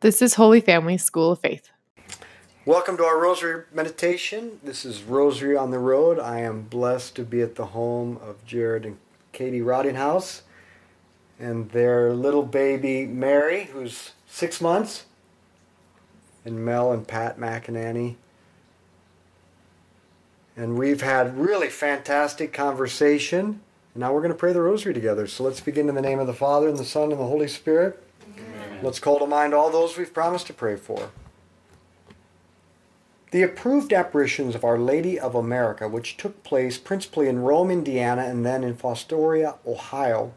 This is Holy Family School of Faith. Welcome to our Rosary Meditation. This is Rosary on the Road. I am blessed to be at the home of Jared and Katie Rottinghouse and their little baby Mary, who's six months, and Mel and Pat McEnany. And we've had really fantastic conversation. Now we're going to pray the Rosary together. So let's begin in the name of the Father, and the Son, and the Holy Spirit. Let's call to mind all those we've promised to pray for. The approved apparitions of Our Lady of America, which took place principally in Rome, Indiana, and then in Fostoria, Ohio,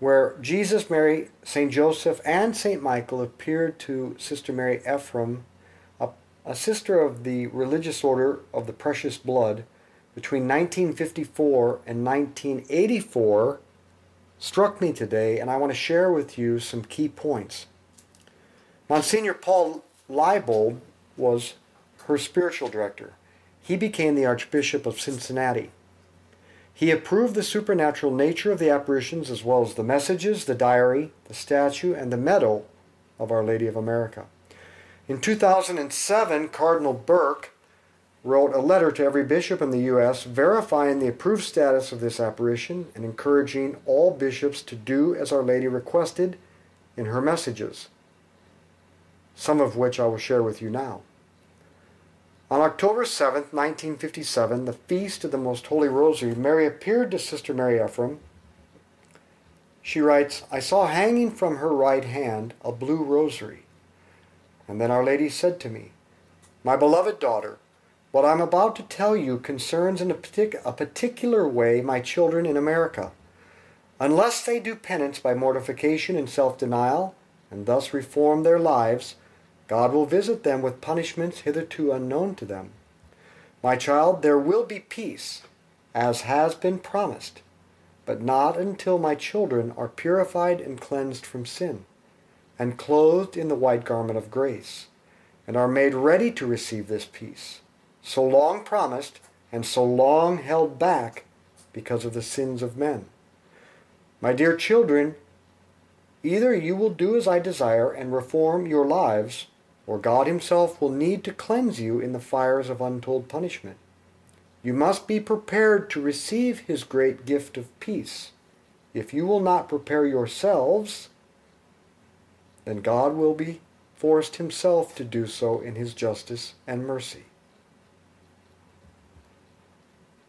where Jesus, Mary, St. Joseph, and St. Michael appeared to Sister Mary Ephrem, a, a sister of the religious order of the Precious Blood, between 1954 and 1984, struck me today, and I want to share with you some key points. Monsignor Paul Leibold was her spiritual director. He became the Archbishop of Cincinnati. He approved the supernatural nature of the apparitions as well as the messages, the diary, the statue, and the medal of Our Lady of America. In 2007, Cardinal Burke wrote a letter to every bishop in the U.S. verifying the approved status of this apparition and encouraging all bishops to do as Our Lady requested in her messages, some of which I will share with you now. On October 7, 1957, the feast of the Most Holy Rosary, Mary appeared to Sister Mary Ephrem. She writes, I saw hanging from her right hand a blue rosary. And then Our Lady said to me, My beloved daughter, what I'm about to tell you concerns in a, partic- a particular way my children in America. Unless they do penance by mortification and self denial, and thus reform their lives, God will visit them with punishments hitherto unknown to them. My child, there will be peace, as has been promised, but not until my children are purified and cleansed from sin, and clothed in the white garment of grace, and are made ready to receive this peace, so long promised and so long held back because of the sins of men. My dear children, either you will do as I desire and reform your lives, or God Himself will need to cleanse you in the fires of untold punishment. You must be prepared to receive His great gift of peace. If you will not prepare yourselves, then God will be forced Himself to do so in His justice and mercy.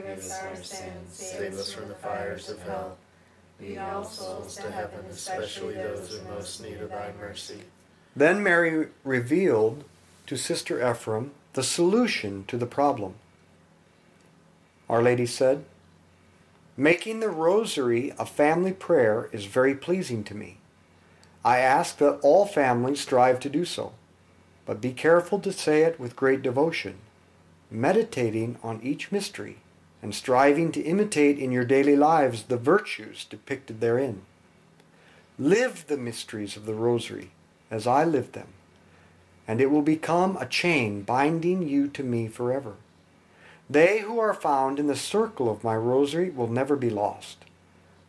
Forgive us our sins, save us from the fires of hell. Lead all souls to heaven, especially those in most need of thy mercy. Then Mary revealed to Sister Ephrem the solution to the problem. Our Lady said, Making the rosary a family prayer is very pleasing to me. I ask that all families strive to do so, but be careful to say it with great devotion, meditating on each mystery and striving to imitate in your daily lives the virtues depicted therein. Live the mysteries of the rosary as I live them, and it will become a chain binding you to me forever. They who are found in the circle of my rosary will never be lost.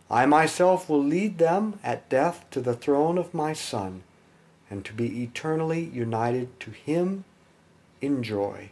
I myself will lead them at death to the throne of my Son, and to be eternally united to him in joy.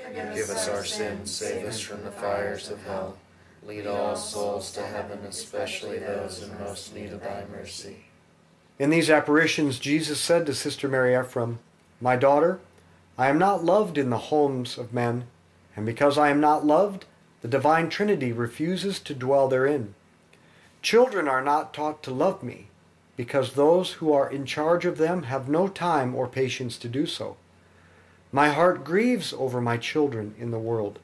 Forgive us our sins, save us from the fires of hell. Lead all souls to heaven, especially those in most need of thy mercy. in these apparitions, Jesus said to Sister Mary Ephrem, My daughter, I am not loved in the homes of men, and because I am not loved, the divine Trinity refuses to dwell therein. Children are not taught to love me, because those who are in charge of them have no time or patience to do so. My heart grieves over my children in the world.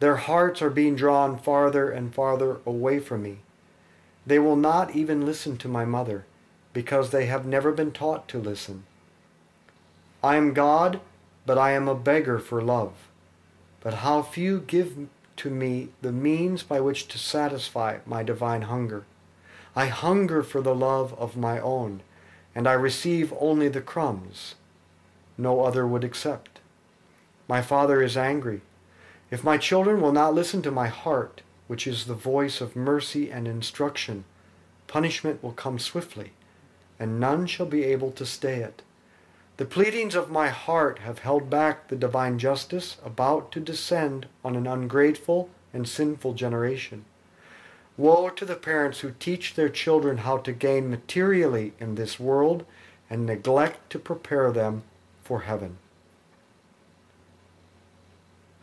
Their hearts are being drawn farther and farther away from me. They will not even listen to my mother because they have never been taught to listen. I am God, but I am a beggar for love. But how few give to me the means by which to satisfy my divine hunger. I hunger for the love of my own, and I receive only the crumbs. No other would accept. My Father is angry. If my children will not listen to my heart, which is the voice of mercy and instruction, punishment will come swiftly, and none shall be able to stay it. The pleadings of my heart have held back the divine justice about to descend on an ungrateful and sinful generation. Woe to the parents who teach their children how to gain materially in this world and neglect to prepare them for heaven.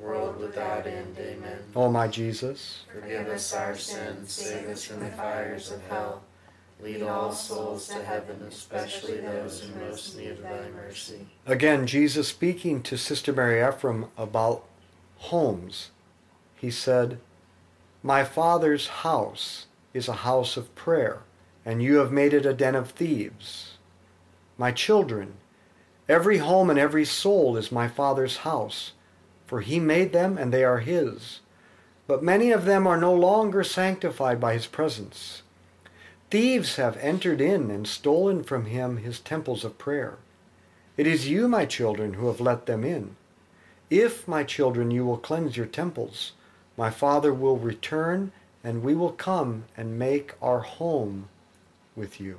world without end. Amen. O my Jesus, Forgive us our sins, save us from the fires of hell. Lead all souls to heaven, especially those in most need of thy mercy. Again, Jesus speaking to Sister Mary Ephrem about homes, he said, My Father's house is a house of prayer, and you have made it a den of thieves. My children, every home and every soul is my Father's house, for he made them and they are his. But many of them are no longer sanctified by his presence. Thieves have entered in and stolen from him his temples of prayer. It is you, my children, who have let them in. If, my children, you will cleanse your temples, my Father will return, and we will come and make our home with you.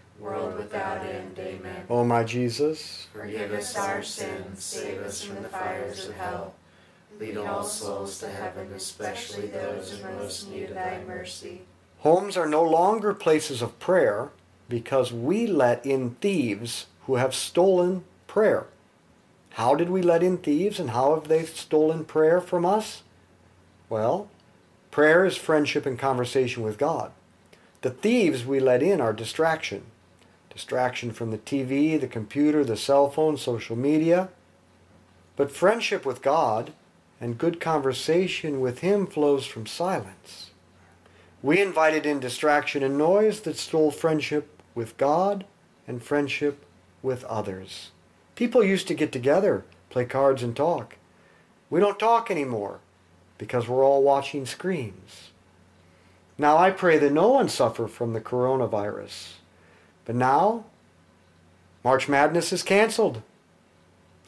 world without end. Amen. O my Jesus, Forgive us our sins, save us from the fires of hell. Lead all souls to heaven, especially those in most need of thy mercy. homes are no longer places of prayer because we let in thieves who have stolen prayer. How did we let in thieves and how have they stolen prayer from us? Well, prayer is friendship and conversation with God. The thieves we let in are distraction. Distraction from the TV, the computer, the cell phone, social media. But friendship with God and good conversation with Him flows from silence. We invited in distraction and noise that stole friendship with God and friendship with others. People used to get together, play cards, and talk. We don't talk anymore because we're all watching screens. Now I pray that no one suffer from the coronavirus. But now, March Madness is canceled.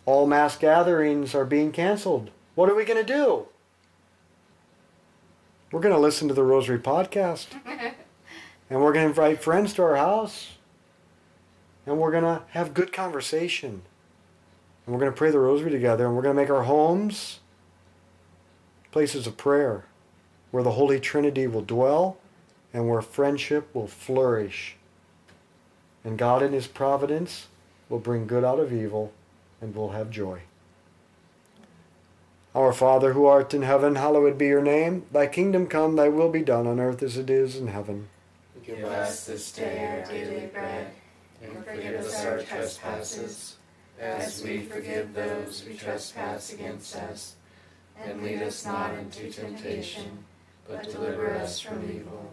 All mass gatherings are being canceled. What are we going to do? We're going to listen to the Rosary podcast. and we're going to invite friends to our house. And we're going to have good conversation. And we're going to pray the Rosary together. And we're going to make our homes places of prayer where the Holy Trinity will dwell and where friendship will flourish. And God in His providence will bring good out of evil and we'll have joy. Our Father who art in heaven, hallowed be your name. Thy kingdom come, thy will be done on earth as it is in heaven. Give us this day our daily bread, and forgive us our trespasses, as we forgive those who trespass against us. And lead us not into temptation, but deliver us from evil.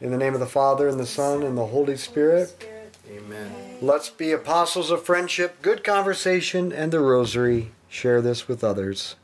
In the name of the Father, and the Son, and the Holy Spirit, Amen. let's be apostles of friendship, good conversation, and the rosary. Share this with others.